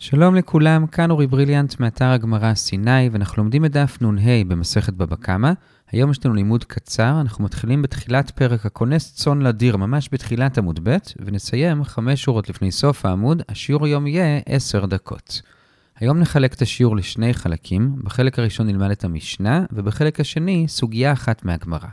שלום לכולם, כאן אורי בריליאנט מאתר הגמרא סיני, ואנחנו לומדים את דף נ"ה במסכת בבא קמא. היום יש לנו לימוד קצר, אנחנו מתחילים בתחילת פרק הכונס צאן לדיר, ממש בתחילת עמוד ב', ונסיים חמש שורות לפני סוף העמוד, השיעור היום יהיה עשר דקות. היום נחלק את השיעור לשני חלקים, בחלק הראשון נלמד את המשנה, ובחלק השני סוגיה אחת מהגמרא.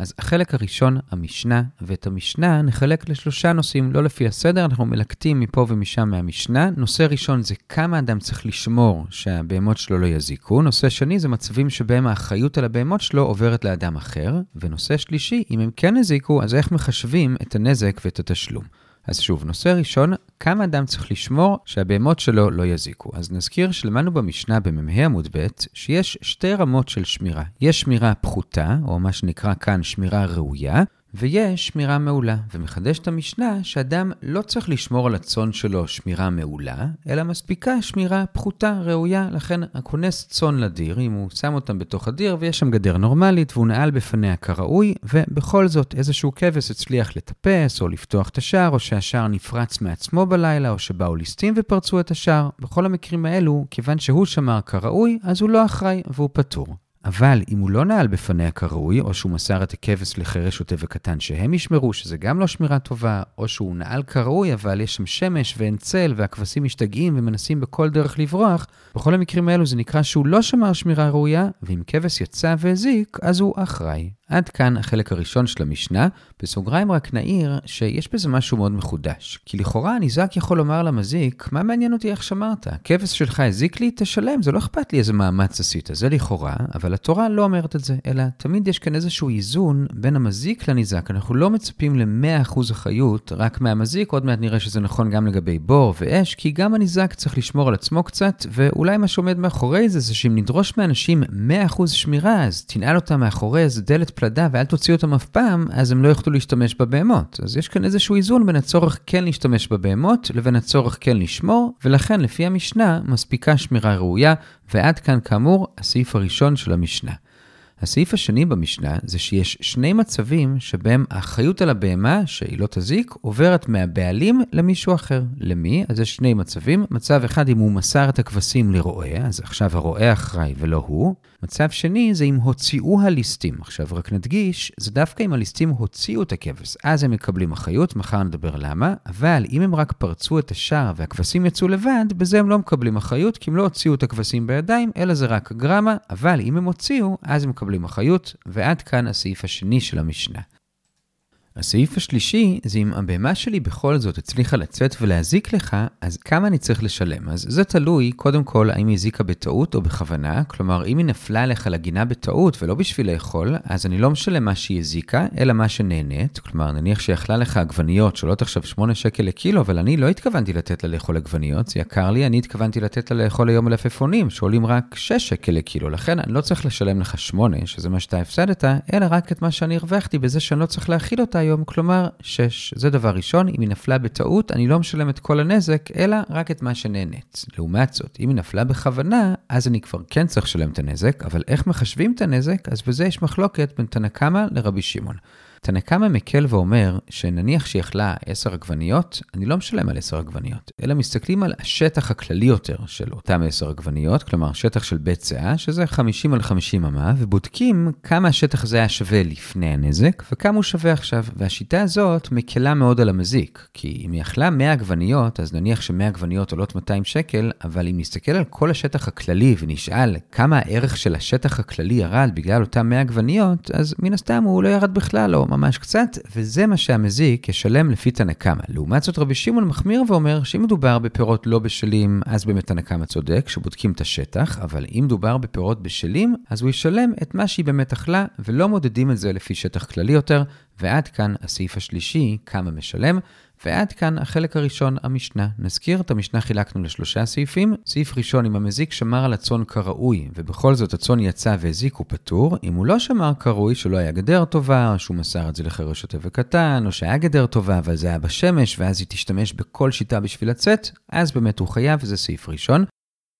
אז החלק הראשון, המשנה, ואת המשנה נחלק לשלושה נושאים, לא לפי הסדר, אנחנו מלקטים מפה ומשם מהמשנה. נושא ראשון זה כמה אדם צריך לשמור שהבהמות שלו לא יזיקו. נושא שני זה מצבים שבהם האחריות על הבהמות שלו עוברת לאדם אחר. ונושא שלישי, אם הם כן הזיקו, אז איך מחשבים את הנזק ואת התשלום. אז שוב, נושא ראשון, כמה אדם צריך לשמור שהבהמות שלו לא יזיקו. אז נזכיר שלמדנו במשנה במ"ה עמוד ב', שיש שתי רמות של שמירה. יש שמירה פחותה, או מה שנקרא כאן שמירה ראויה, ויש שמירה מעולה, ומחדשת המשנה שאדם לא צריך לשמור על הצאן שלו שמירה מעולה, אלא מספיקה שמירה פחותה, ראויה. לכן הכונס צאן לדיר, אם הוא שם אותם בתוך הדיר ויש שם גדר נורמלית והוא נעל בפניה כראוי, ובכל זאת איזשהו כבש הצליח לטפס או לפתוח את השער, או שהשער נפרץ מעצמו בלילה, או שבאו ליסטים ופרצו את השער. בכל המקרים האלו, כיוון שהוא שמר כראוי, אז הוא לא אחראי והוא פטור. אבל אם הוא לא נעל בפניה כראוי, או שהוא מסר את הכבש לחרש שוטה וקטן שהם ישמרו, שזה גם לא שמירה טובה, או שהוא נעל כראוי, אבל יש שם שמש ואין צל, והכבשים משתגעים ומנסים בכל דרך לברוח, בכל המקרים האלו זה נקרא שהוא לא שמר שמירה ראויה, ואם כבש יצא והזיק, אז הוא אחראי. עד כאן החלק הראשון של המשנה. בסוגריים רק נעיר שיש בזה משהו מאוד מחודש. כי לכאורה הניזק יכול לומר למזיק, מה מעניין אותי איך שמרת? הכבש שלך הזיק לי? תשלם, זה לא אכפת לי איזה מאמץ עשית. זה לכאורה, אבל התורה לא אומרת את זה, אלא תמיד יש כאן איזשהו איזון בין המזיק לניזק. אנחנו לא מצפים ל-100% אחריות רק מהמזיק, עוד מעט נראה שזה נכון גם לגבי בור ואש, כי גם הניזק צריך לשמור על עצמו קצת, ואולי מה שעומד מאחורי זה, זה שאם נדרוש מאנשים 100% שמירה, אז תנעל אותם מאחורי איזה דלת פלדה ואל תוציא אותם אף פעם, אז הם לא יוכלו להשתמש בבהמות. אז יש כאן איזשהו איזון בין הצורך כן להשתמש בבהמות, לבין הצורך כן לשמור, ולכן לפי המשנה מספיקה שמירה ראויה, ועד כאן כאמור הסעיף הראשון של המשנה. הסעיף השני במשנה זה שיש שני מצבים שבהם האחריות על הבהמה, שהיא לא תזיק, עוברת מהבעלים למישהו אחר. למי? אז יש שני מצבים. מצב אחד אם הוא מסר את הכבשים לרועה, אז עכשיו הרועה אחראי ולא הוא. מצב שני זה אם הוציאו הליסטים. עכשיו רק נדגיש, זה דווקא אם הליסטים הוציאו את הכבש, אז הם מקבלים אחריות, מחר נדבר למה, אבל אם הם רק פרצו את השער והכבשים יצאו לבד, בזה הם לא מקבלים אחריות, כי הם לא הוציאו את הכבשים בידיים, אלא זה רק גרמה, אבל אם הם הוציאו, אז הם מקבלים אחריות, ועד כאן הסעיף השני של המשנה. הסעיף השלישי זה אם הבהמה שלי בכל זאת הצליחה לצאת ולהזיק לך, אז כמה אני צריך לשלם? אז זה תלוי, קודם כל, האם היא הזיקה בטעות או בכוונה, כלומר, אם היא נפלה עליך לגינה בטעות ולא בשביל לאכול, אז אני לא משלם מה שהיא הזיקה, אלא מה שנהנית, כלומר, נניח שהיא אכלה לך עגבניות שעולות עכשיו 8 שקל לקילו, אבל אני לא התכוונתי לתת לה לאכול עגבניות, זה יקר לי, אני התכוונתי לתת לה לאכול היום מלפפונים, שעולים רק 6 שקל לקילו, לכן אני לא צריך לשלם לך 8, שזה מה שאתה הפסדת, אלא רק את מה שאני הרווחתי בזה שאני לא צריך היום, כלומר 6. זה דבר ראשון, אם היא נפלה בטעות, אני לא משלם את כל הנזק, אלא רק את מה שנהנית. לעומת זאת, אם היא נפלה בכוונה, אז אני כבר כן צריך לשלם את הנזק, אבל איך מחשבים את הנזק? אז בזה יש מחלוקת בין תנא קמא לרבי שמעון. תנא קמא מקל ואומר שנניח שהיא אכלה 10 עגבניות, אני לא משלם על 10 עגבניות, אלא מסתכלים על השטח הכללי יותר של אותם 10 עגבניות, כלומר שטח של בית סאה, שזה 50 על 50 אמה, ובודקים כמה השטח הזה היה שווה לפני הנזק, וכמה הוא שווה עכשיו. והשיטה הזאת מקלה מאוד על המזיק, כי אם היא אכלה 100 עגבניות, אז נניח ש-100 עגבניות עולות 200 שקל, אבל אם נסתכל על כל השטח הכללי ונשאל כמה הערך של השטח הכללי ירד בגלל אותם 100 עגבניות, אז מן הסתם הוא לא ירד בכלל, או ממש קצת, וזה מה שהמזיק ישלם לפי תנא קמא. לעומת זאת, רבי שמעון מחמיר ואומר שאם מדובר בפירות לא בשלים, אז באמת תנא קמא צודק, שבודקים את השטח, אבל אם מדובר בפירות בשלים, אז הוא ישלם את מה שהיא באמת אכלה, ולא מודדים את זה לפי שטח כללי יותר, ועד כאן הסעיף השלישי, כמה משלם, ועד כאן החלק הראשון, המשנה. נזכיר, את המשנה חילקנו לשלושה סעיפים. סעיף ראשון, אם המזיק שמר על הצאן כראוי, ובכל זאת הצאן יצא והזיק, הוא פטור. אם הוא לא שמר כראוי, שלא היה גדר טובה, או שהוא מסר את זה לחרש שוטה וקטן, או שהיה גדר טובה, אבל זה היה בשמש, ואז היא תשתמש בכל שיטה בשביל לצאת, אז באמת הוא חייב, וזה סעיף ראשון.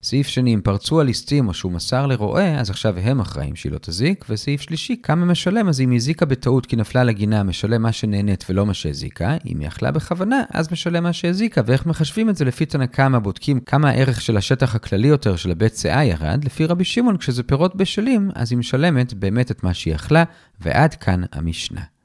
סעיף שני, אם פרצו על ליסטים או שהוא מסר לרועה, אז עכשיו הם אחראים שהיא לא תזיק. וסעיף שלישי, כמה משלם, אז אם היא הזיקה בטעות כי נפלה לגינה, משלם מה שנהנית ולא מה שהזיקה. אם היא אכלה בכוונה, אז משלם מה שהזיקה. ואיך מחשבים את זה? לפי תנא קמא בודקים כמה הערך של השטח הכללי יותר של הבית שאה ירד. לפי רבי שמעון, כשזה פירות בשלים, אז היא משלמת באמת את מה שהיא אכלה, ועד כאן המשנה.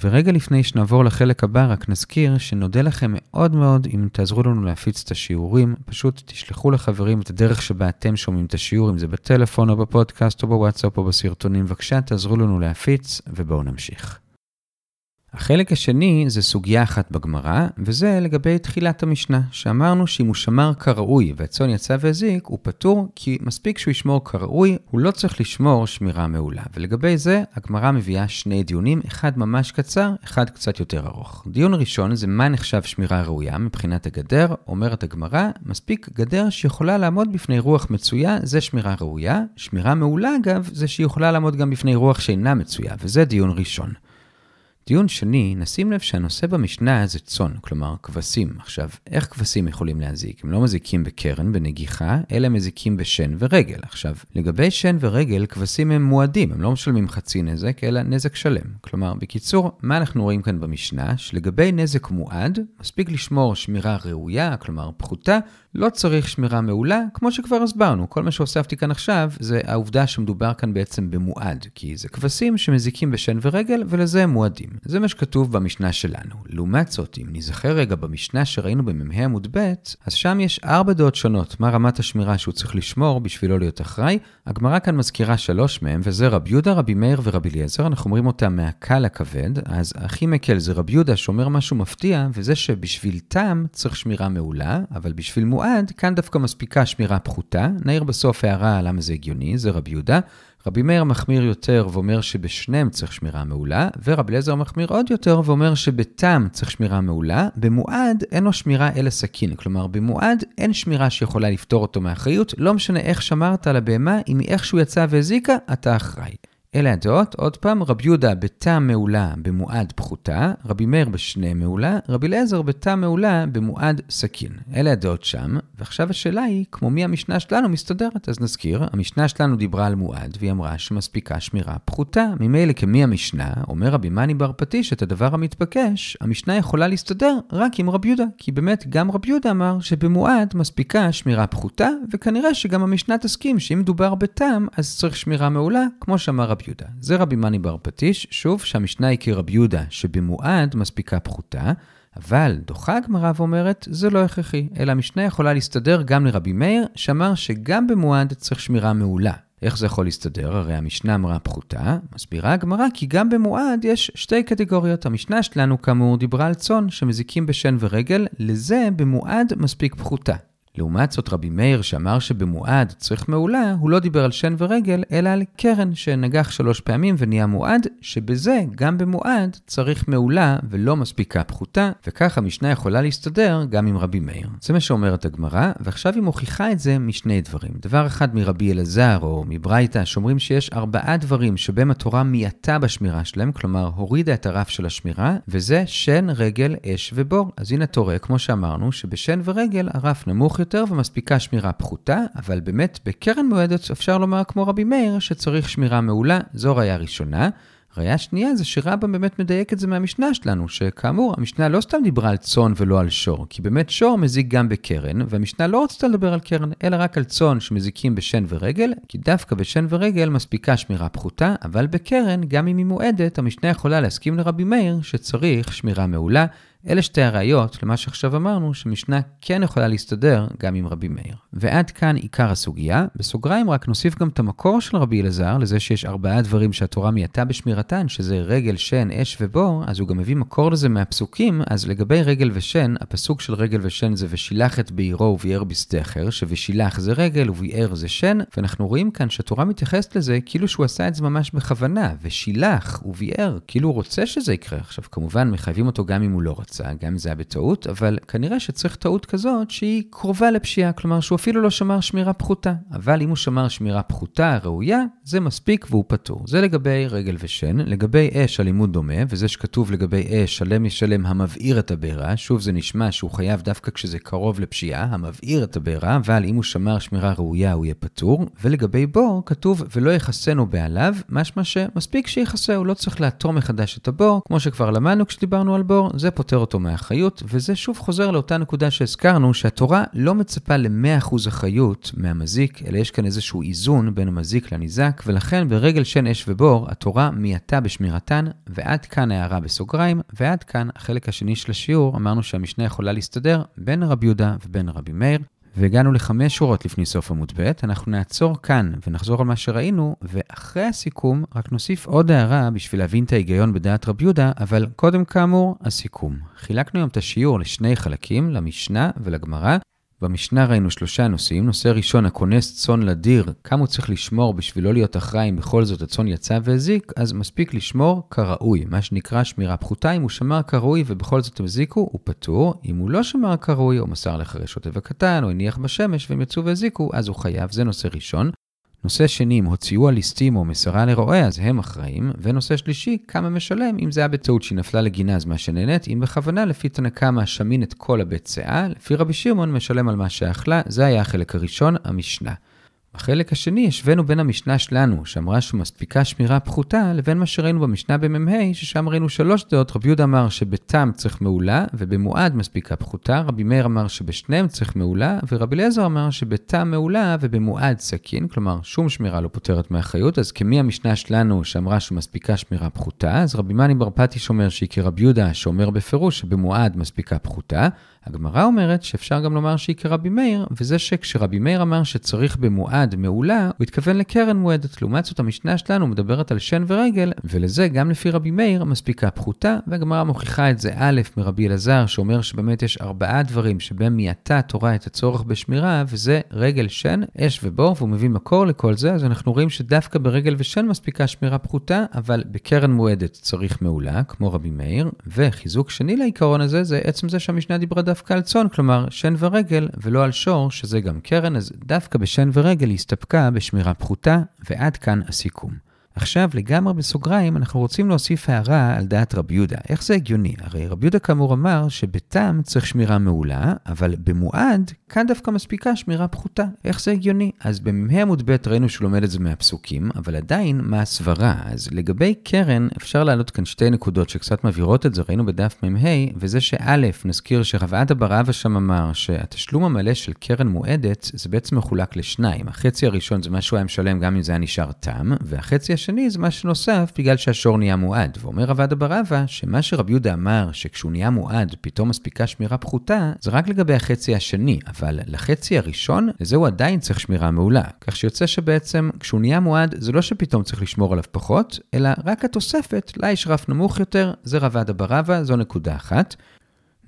ורגע לפני שנעבור לחלק הבא, רק נזכיר שנודה לכם מאוד מאוד אם תעזרו לנו להפיץ את השיעורים. פשוט תשלחו לחברים את הדרך שבה אתם שומעים את השיעור, אם זה בטלפון או בפודקאסט או בוואטסאפ או בסרטונים. בבקשה, תעזרו לנו להפיץ, ובואו נמשיך. החלק השני זה סוגיה אחת בגמרא, וזה לגבי תחילת המשנה, שאמרנו שאם הוא שמר כראוי והצאן יצא והזיק, הוא פטור, כי מספיק שהוא ישמור כראוי, הוא לא צריך לשמור שמירה מעולה. ולגבי זה, הגמרא מביאה שני דיונים, אחד ממש קצר, אחד קצת יותר ארוך. דיון ראשון זה מה נחשב שמירה ראויה מבחינת הגדר, אומרת הגמרא, מספיק גדר שיכולה לעמוד בפני רוח מצויה, זה שמירה ראויה. שמירה מעולה, אגב, זה שהיא יכולה לעמוד גם בפני רוח שאינה מצויה, וזה דיון ראשון. דיון שני, נשים לב שהנושא במשנה זה צאן, כלומר כבשים. עכשיו, איך כבשים יכולים להזיק? הם לא מזיקים בקרן, בנגיחה, אלא מזיקים בשן ורגל. עכשיו, לגבי שן ורגל, כבשים הם מועדים, הם לא משלמים חצי נזק, אלא נזק שלם. כלומר, בקיצור, מה אנחנו רואים כאן במשנה? שלגבי נזק מועד, מספיק לשמור שמירה ראויה, כלומר פחותה, לא צריך שמירה מעולה, כמו שכבר הסברנו. כל מה שהוספתי כאן עכשיו זה העובדה שמדובר כאן בעצם במועד, כי זה כבשים שמזיקים בשן ורגל, ולזה הם מועדים. זה מה שכתוב במשנה שלנו. לעומת זאת, אם נזכר רגע במשנה שראינו במ"ה עמוד ב', אז שם יש ארבע דעות שונות מה רמת השמירה שהוא צריך לשמור בשביל לא להיות אחראי. הגמרא כאן מזכירה שלוש מהם, וזה רבי יהודה, רבי מאיר ורבי אליעזר. אנחנו אומרים אותם מהקל לכבד. אז הכי מקל זה רבי יהודה שאומר משהו מפתיע, וזה שבשביל טעם צריך שמירה מעולה, אבל בשביל מועד, כאן דווקא מספיקה שמירה פחותה. נעיר בסוף הערה למה זה הגיוני, זה רבי יהודה. רבי מאיר מחמיר יותר ואומר שבשניהם צריך שמירה מעולה, ורבי אליעזר מחמיר עוד יותר ואומר שבתם צריך שמירה מעולה, במועד אין לו שמירה אלא סכין. כלומר, במועד אין שמירה שיכולה לפתור אותו מאחריות, לא משנה איך שמרת על הבהמה, אם איכשהו יצא והזיקה, אתה אחראי. אלה הדעות, עוד פעם, רבי יהודה בטעם מעולה במועד פחותה, רבי מאיר בשני מעולה, רבי אליעזר בטעם מעולה במועד סכין. אלה הדעות שם, ועכשיו השאלה היא, כמו מי המשנה שלנו מסתדרת? אז נזכיר, המשנה שלנו דיברה על מועד, והיא אמרה שמספיקה שמירה פחותה. ממילא כמי המשנה, אומר רבי מני בר פטיש את הדבר המתבקש, המשנה יכולה להסתדר רק עם רבי יהודה, כי באמת גם רבי יהודה אמר שבמועד מספיקה שמירה פחותה, וכנראה שגם המשנה תסכים שאם מדובר בטעם, אז צריך שמירה מעולה, כמו שאמר רבי יהודה. זה רבי מני בר פטיש, שוב, שהמשנה היא כרבי יהודה, שבמועד מספיקה פחותה, אבל דוחה הגמרא ואומרת, זה לא הכרחי, אלא המשנה יכולה להסתדר גם לרבי מאיר, שאמר שגם במועד צריך שמירה מעולה. איך זה יכול להסתדר? הרי המשנה אמרה פחותה, מסבירה הגמרא כי גם במועד יש שתי קטגוריות. המשנה שלנו כאמור דיברה על צאן שמזיקים בשן ורגל, לזה במועד מספיק פחותה. לעומת זאת רבי מאיר שאמר שבמועד צריך מעולה, הוא לא דיבר על שן ורגל, אלא על קרן שנגח שלוש פעמים ונהיה מועד, שבזה, גם במועד, צריך מעולה ולא מספיקה פחותה, וכך המשנה יכולה להסתדר גם עם רבי מאיר. זה מה שאומרת הגמרא, ועכשיו היא מוכיחה את זה משני דברים. דבר אחד מרבי אלעזר או מברייתא, שאומרים שיש ארבעה דברים שבהם התורה מייתה בשמירה שלהם, כלומר הורידה את הרף של השמירה, וזה שן, רגל, אש ובור. אז הנה רואה, כמו שאמרנו, שבשן ורגל הרף נמוך יותר ומספיקה שמירה פחותה, אבל באמת בקרן מועדת אפשר לומר כמו רבי מאיר שצריך שמירה מעולה, זו ראייה ראשונה. ראייה שנייה זה שרבא באמת מדייק את זה מהמשנה שלנו, שכאמור, המשנה לא סתם דיברה על צאן ולא על שור, כי באמת שור מזיק גם בקרן, והמשנה לא רצתה לדבר על קרן, אלא רק על צאן שמזיקים בשן ורגל, כי דווקא בשן ורגל מספיקה שמירה פחותה, אבל בקרן, גם אם היא מועדת, המשנה יכולה להסכים לרבי מאיר שצריך שמירה מעולה. אלה שתי הראיות למה שעכשיו אמרנו, שמשנה כן יכולה להסתדר גם עם רבי מאיר. ועד כאן עיקר הסוגיה. בסוגריים רק נוסיף גם את המקור של רבי אלעזר, לזה שיש ארבעה דברים שהתורה מייתה בשמירתן, שזה רגל, שן, אש ובור, אז הוא גם מביא מקור לזה מהפסוקים, אז לגבי רגל ושן, הפסוק של רגל ושן זה ושילח את בעירו וביער בשדכר, שושילח זה רגל וביער זה שן, ואנחנו רואים כאן שהתורה מתייחסת לזה כאילו שהוא עשה את זה ממש בכוונה, ושילח וביער, כאילו הוא רוצה שזה יקרה. עכשיו, כמובן, מחייבים אותו גם אם הוא לא רוצה. יצא, גם אם זה היה בטעות, אבל כנראה שצריך טעות כזאת שהיא קרובה לפשיעה, כלומר שהוא אפילו לא שמר שמירה פחותה. אבל אם הוא שמר שמירה פחותה, ראויה, זה מספיק והוא פטור. זה לגבי רגל ושן. לגבי אש, הלימוד דומה, וזה שכתוב לגבי אש, שלם ישלם המבעיר את הבעירה, שוב זה נשמע שהוא חייב דווקא כשזה קרוב לפשיעה, המבעיר את הבעירה, אבל אם הוא שמר שמירה ראויה הוא יהיה פטור. ולגבי בור, כתוב ולא יכסנו בעליו, משמע שמספיק שיכסה, הוא לא צריך לעתור מחדש את הבור, כמו שכבר למדנו כשדיברנו על בור, זה פותר אותו מהאחריות, וזה שוב חוזר לאותה נקודה שהזכרנו, שהתורה לא מצפה ל-100% אחריות מהמזיק, אלא יש כאן איזשהו איזון בין המזיק לניזק, ולכן ברגל שן אש ובור, התורה מייתה בשמירתן, ועד כאן הערה בסוגריים, ועד כאן החלק השני של השיעור, אמרנו שהמשנה יכולה להסתדר בין רבי יהודה ובין רבי מאיר, והגענו לחמש שורות לפני סוף עמוד ב', אנחנו נעצור כאן ונחזור על מה שראינו, ואחרי הסיכום רק נוסיף עוד הערה בשביל להבין את ההיגיון בדעת רב יהודה, אבל קודם כאמור, הסיכום. חילקנו היום את השיעור לשני חלקים, למשנה ולגמרא, במשנה ראינו שלושה נושאים. נושא ראשון, הכונס צאן לדיר, כמה הוא צריך לשמור בשביל לא להיות אחראי אם בכל זאת הצאן יצא והזיק, אז מספיק לשמור כראוי, מה שנקרא שמירה פחותה. אם הוא שמר כראוי ובכל זאת הם הזיקו, הוא פטור. אם הוא לא שמר כראוי, או מסר לחרש שוטה וקטן, או הניח בשמש והם יצאו והזיקו, אז הוא חייב. זה נושא ראשון. נושא שני, אם הוציאו על ליסטים או מסרה לרועה, אז הם אחראים. ונושא שלישי, כמה משלם, אם זה היה בטעות שהיא נפלה לגינה, אז מה שנהנית, אם בכוונה, לפי תנקה מהשמין את כל הבית שאה, לפי רבי שמעון משלם על מה שאכלה, זה היה החלק הראשון, המשנה. בחלק השני השווינו בין המשנה שלנו, שאמרה שמספיקה שמירה פחותה, לבין מה שראינו במשנה במ"ה, ששם ראינו שלוש דעות. רבי יהודה אמר שבתם צריך מעולה, ובמועד מספיקה פחותה. רבי מאיר אמר שבשניהם צריך מעולה, ורבי אליעזר אמר שבתם מעולה ובמועד סכין, כלומר שום שמירה לא פותרת מאחריות. אז כמי המשנה שלנו שאמרה שמספיקה שמירה פחותה, אז רבי מני בר פטיש שאומר שהיא כרבי יהודה, שאומר בפירוש שבמועד מספיקה פחותה. הגמרא אומרת שאפשר גם לומר שהיא כרבי מאיר, וזה שכשרבי מאיר אמר שצריך במועד מעולה, הוא התכוון לקרן מועדת. לעומת זאת, המשנה שלנו מדברת על שן ורגל, ולזה גם לפי רבי מאיר מספיקה פחותה, והגמרא מוכיחה את זה א' מרבי אלעזר, שאומר שבאמת יש ארבעה דברים שבהם מייתה התורה את הצורך בשמירה, וזה רגל, שן, אש ובור, והוא מביא מקור לכל זה, אז אנחנו רואים שדווקא ברגל ושן מספיקה שמירה פחותה, אבל בקרן מועדת צריך מעולה, כמו רבי מאיר, וחיזוק שני לעיקרון הזה, זה עצם זה שהמשנה דיברה דווקא על צאן, כלומר שן ורגל, ולא על שור, שזה גם קרן, אז דווקא בשן ורגל היא הסתפקה בשמירה פחותה, ועד כאן הסיכום. עכשיו, לגמרי בסוגריים, אנחנו רוצים להוסיף הערה על דעת רבי יהודה. איך זה הגיוני? הרי רבי יהודה כאמור אמר שבתם צריך שמירה מעולה, אבל במועד, כאן דווקא מספיקה שמירה פחותה. איך זה הגיוני? אז במ"ה עמוד ב' ראינו שהוא לומד את זה מהפסוקים, אבל עדיין, מה הסברה? אז לגבי קרן, אפשר להעלות כאן שתי נקודות שקצת מבהירות את זה, ראינו בדף מ"ה, וזה שא', נזכיר שרב עדה בר אבא שם אמר שהתשלום המלא של קרן מועדת, זה בעצם מחולק לשניים. החצי הראשון זה מה שהוא היה משלם גם אם זה היה נשאר תם, והחצי השני זה מה שנוסף בגלל שהשור נהיה מועד. ואומר רב עדה בר אבא, שמה שרבי יהודה אמר, שכשהוא נהיה מועד פתאום מספיקה שמירה פחותה, זה רק לגבי החצי השני, אבל לחצי הראשון, לזה הוא עדיין צריך שמירה מעולה. כך שיוצא שבעצם כשהוא נהיה מועד, זה לא שפתאום צריך לשמור עליו פחות, אלא רק התוספת, לה יש רף נמוך יותר, זה רב עדה בר אבא, זו נקודה אחת.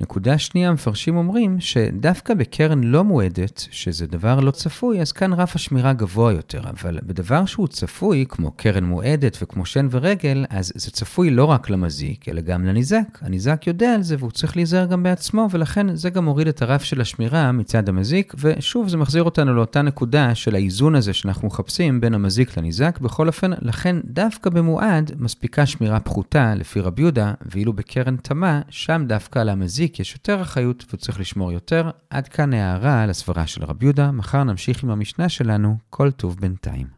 נקודה שנייה, המפרשים אומרים שדווקא בקרן לא מועדת, שזה דבר לא צפוי, אז כאן רף השמירה גבוה יותר, אבל בדבר שהוא צפוי, כמו קרן מועדת וכמו שן ורגל, אז זה צפוי לא רק למזיק, אלא גם לניזק. הניזק יודע על זה והוא צריך להיזהר גם בעצמו, ולכן זה גם מוריד את הרף של השמירה מצד המזיק, ושוב זה מחזיר אותנו לאותה נקודה של האיזון הזה שאנחנו מחפשים בין המזיק לניזק. בכל אופן, לכן דווקא במועד מספיקה שמירה פחותה לפי רבי יהודה, ואילו בקרן תמה, שם דווקא על המזיק למזיק יש יותר אחריות והוא צריך לשמור יותר. עד כאן הערה על הסברה של רב יהודה, מחר נמשיך עם המשנה שלנו, כל טוב בינתיים.